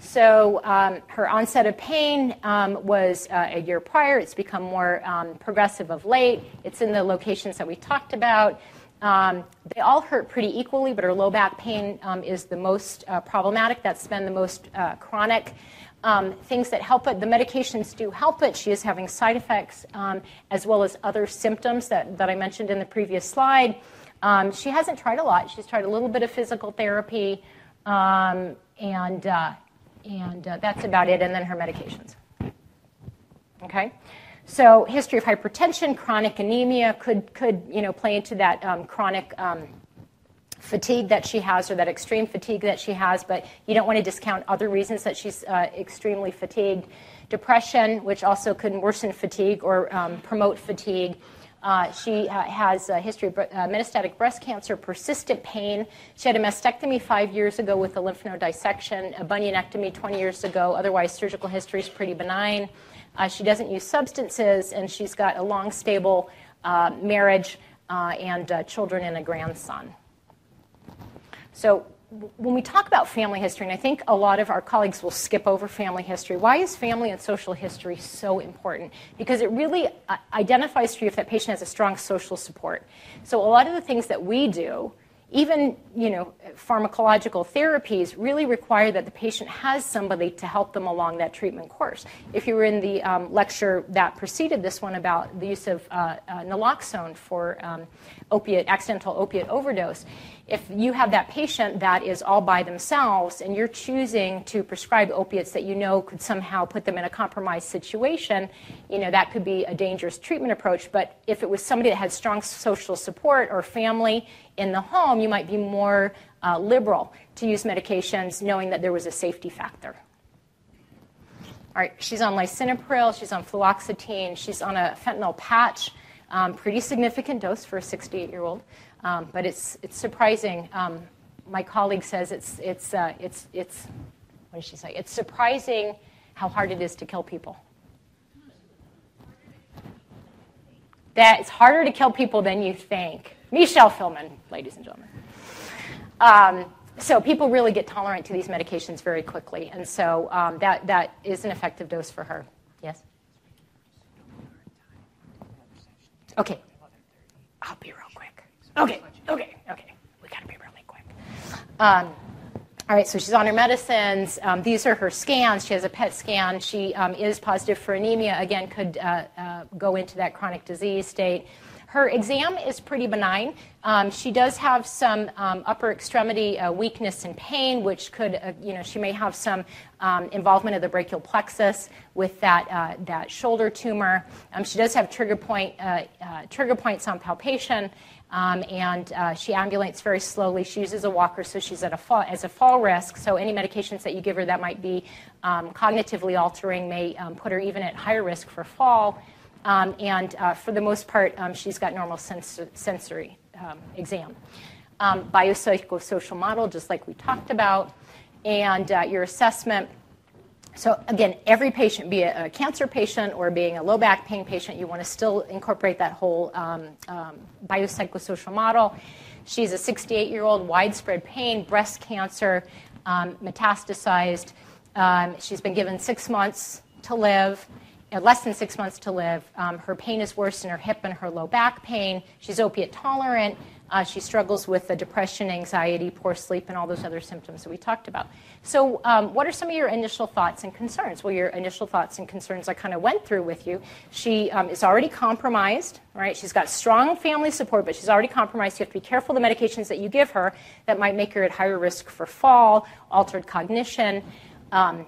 So um, her onset of pain um, was uh, a year prior. It's become more um, progressive of late. It's in the locations that we talked about. Um, they all hurt pretty equally, but her low back pain um, is the most uh, problematic. That's been the most uh, chronic. Um, things that help it, the medications do help it. She is having side effects as well as other symptoms that, that I mentioned in the previous slide. Um, she hasn't tried a lot. She's tried a little bit of physical therapy, um, and, uh, and uh, that's about it, and then her medications. Okay? So, history of hypertension, chronic anemia could, could you know, play into that um, chronic um, fatigue that she has or that extreme fatigue that she has, but you don't want to discount other reasons that she's uh, extremely fatigued. Depression, which also can worsen fatigue or um, promote fatigue. Uh, she uh, has a history of uh, metastatic breast cancer, persistent pain. She had a mastectomy five years ago with a lymph node dissection, a bunionectomy 20 years ago. Otherwise, surgical history is pretty benign. Uh, she doesn't use substances, and she's got a long, stable uh, marriage and children and a grandson. So, when we talk about family history, and I think a lot of our colleagues will skip over family history, why is family and social history so important? Because it really uh, identifies for you if that patient has a strong social support. So a lot of the things that we do, even you know, pharmacological therapies, really require that the patient has somebody to help them along that treatment course. If you were in the um, lecture that preceded this one about the use of uh, uh, naloxone for um, opiate, accidental opiate overdose, if you have that patient that is all by themselves and you're choosing to prescribe opiates that you know could somehow put them in a compromised situation, you know, that could be a dangerous treatment approach. But if it was somebody that had strong social support or family in the home, you might be more uh, liberal to use medications knowing that there was a safety factor. All right, she's on lisinopril, she's on fluoxetine, she's on a fentanyl patch, um, pretty significant dose for a 68 year old. Um, but it's, it's surprising. Um, my colleague says it's, it's, uh, it's, it's, what did she say? It's surprising how hard it is to kill people. That it's harder to kill people than you think. Michelle Filman, ladies and gentlemen. Um, so people really get tolerant to these medications very quickly, and so um, that, that is an effective dose for her. Yes? Okay. I'll be quick. Okay, okay, okay. We got to be really quick. Um, all right, so she's on her medicines. Um, these are her scans. She has a PET scan. She um, is positive for anemia. Again, could uh, uh, go into that chronic disease state. Her exam is pretty benign. Um, she does have some um, upper extremity uh, weakness and pain, which could, uh, you know, she may have some um, involvement of the brachial plexus with that, uh, that shoulder tumor. Um, she does have trigger, point, uh, uh, trigger points on palpation. Um, and uh, she ambulates very slowly. She uses a walker, so she's at a fall, as a fall risk. So any medications that you give her that might be um, cognitively altering may put her even at higher risk for fall. Um, and uh, for the most part, um, she's got normal sens- sensory um, exam. Um, biopsychosocial model, just like we talked about, and uh, your assessment. So, again, every patient, be it a cancer patient or being a low back pain patient, you want to still incorporate that whole um, um, biopsychosocial model. She's a 68 year old, widespread pain, breast cancer, metastasized. she's been given six months to live less than six months to live. Um, her pain is worse in her hip and her low back pain. She's opiate tolerant. Uh, she struggles with the depression, anxiety, poor sleep, and all those other symptoms that we talked about. So, um, what are some of your initial thoughts and concerns? Well, your initial thoughts and concerns I kind of went through with you. She um, is already compromised, right? She's got strong family support, but she's already compromised. You have to be careful the medications that you give her that might make her at higher risk for fall, altered cognition. Um,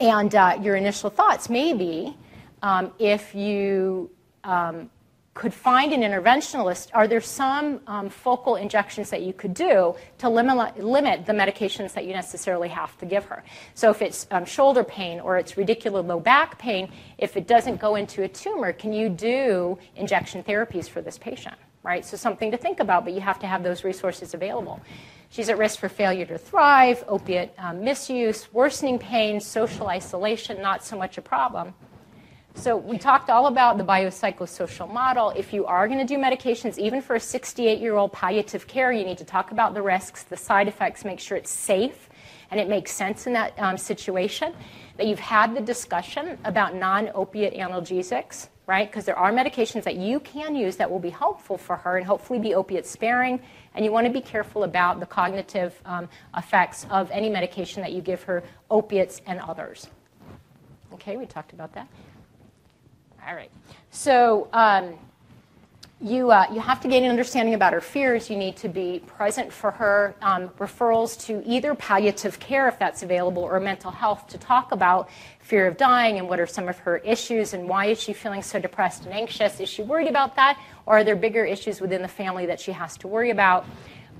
and uh, your initial thoughts may be um, if you um, could find an interventionalist, are there some um, focal injections that you could do to limit, limit, the medications that you necessarily have to give her? So, if it's um, shoulder pain or it's radicular low back pain, if it doesn't go into a tumor, can you do injection therapies for this patient? Right? So, something to think about, but you have to have those resources available. She's at risk for failure to thrive, opiate um, misuse, worsening pain, social isolation, not so much a problem. So we talked all about the biopsychosocial model. If you are going to do medications, even for a 68-year-old palliative care, you need to talk about the risks, the side effects, make sure it's safe and it makes sense in that um, situation. That you've had the discussion about non-opiate analgesics, right? Because there are medications that you can use that will be helpful for her and hopefully be opiate sparing. And you want to be careful about the cognitive um, effects of any medication that you give her, opiates and others. Okay, we talked about that. All right. So um, you, uh, you have to gain an understanding about her fears. You need to be present for her. Um, referrals to either palliative care, if that's available, or mental health to talk about fear of dying and what are some of her issues and why is she feeling so depressed and anxious. Is she worried about that, or are there bigger issues within the family that she has to worry about?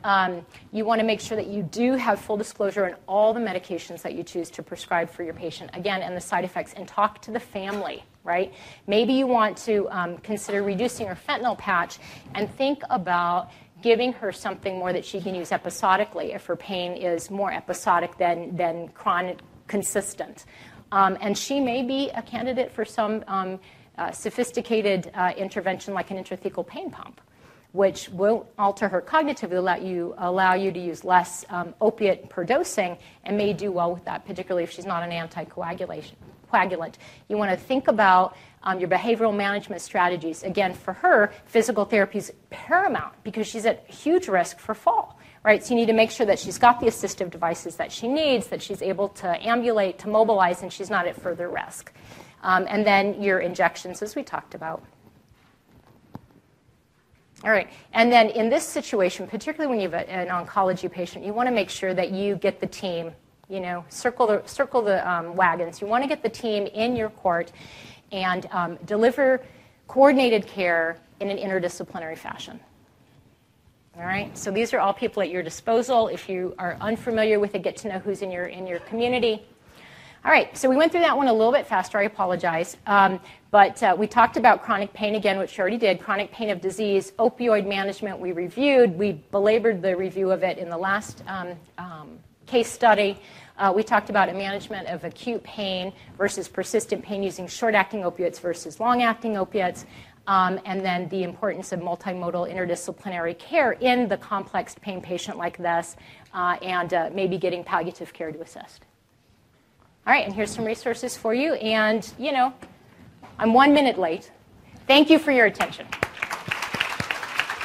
Um, you want to make sure that you do have full disclosure on all the medications that you choose to prescribe for your patient, again, and the side effects, and talk to the family, right? Maybe you want to um, consider reducing her fentanyl patch and think about giving her something more that she can use episodically if her pain is more episodic than, than chronic, consistent. Um, and she may be a candidate for some um, uh, sophisticated uh, intervention like an intrathecal pain pump which will alter her cognitively, allow you, allow you to use less um, opiate per dosing, and may do well with that, particularly if she's not an anticoagulation coagulant. You want to think about um, your behavioral management strategies. Again, for her, physical therapy is paramount because she's at huge risk for fall. Right, so you need to make sure that she's got the assistive devices that she needs, that she's able to ambulate, to mobilize, and she's not at further risk. Um, and then your injections, as we talked about. All right. And then in this situation, particularly when you have an oncology patient, you want to make sure that you get the team, you know, circle the, circle the um, wagons. You want to get the team in your court and um, deliver coordinated care in an interdisciplinary fashion. All right, so these are all people at your disposal. If you are unfamiliar with it, get to know who's in your, in your community. All right, so we went through that one a little bit faster. I apologize. Um, but uh, we talked about chronic pain again, which we already did. Chronic pain of disease, opioid management, we reviewed. We belabored the review of it in the last um, um, case study. Uh, we talked about a management of acute pain versus persistent pain using short acting opiates versus long acting opiates. Um, and then the importance of multimodal interdisciplinary care in the complex pain patient like this, uh, and uh, maybe getting palliative care to assist. All right, and here's some resources for you. And, you know, I'm one minute late. Thank you for your attention.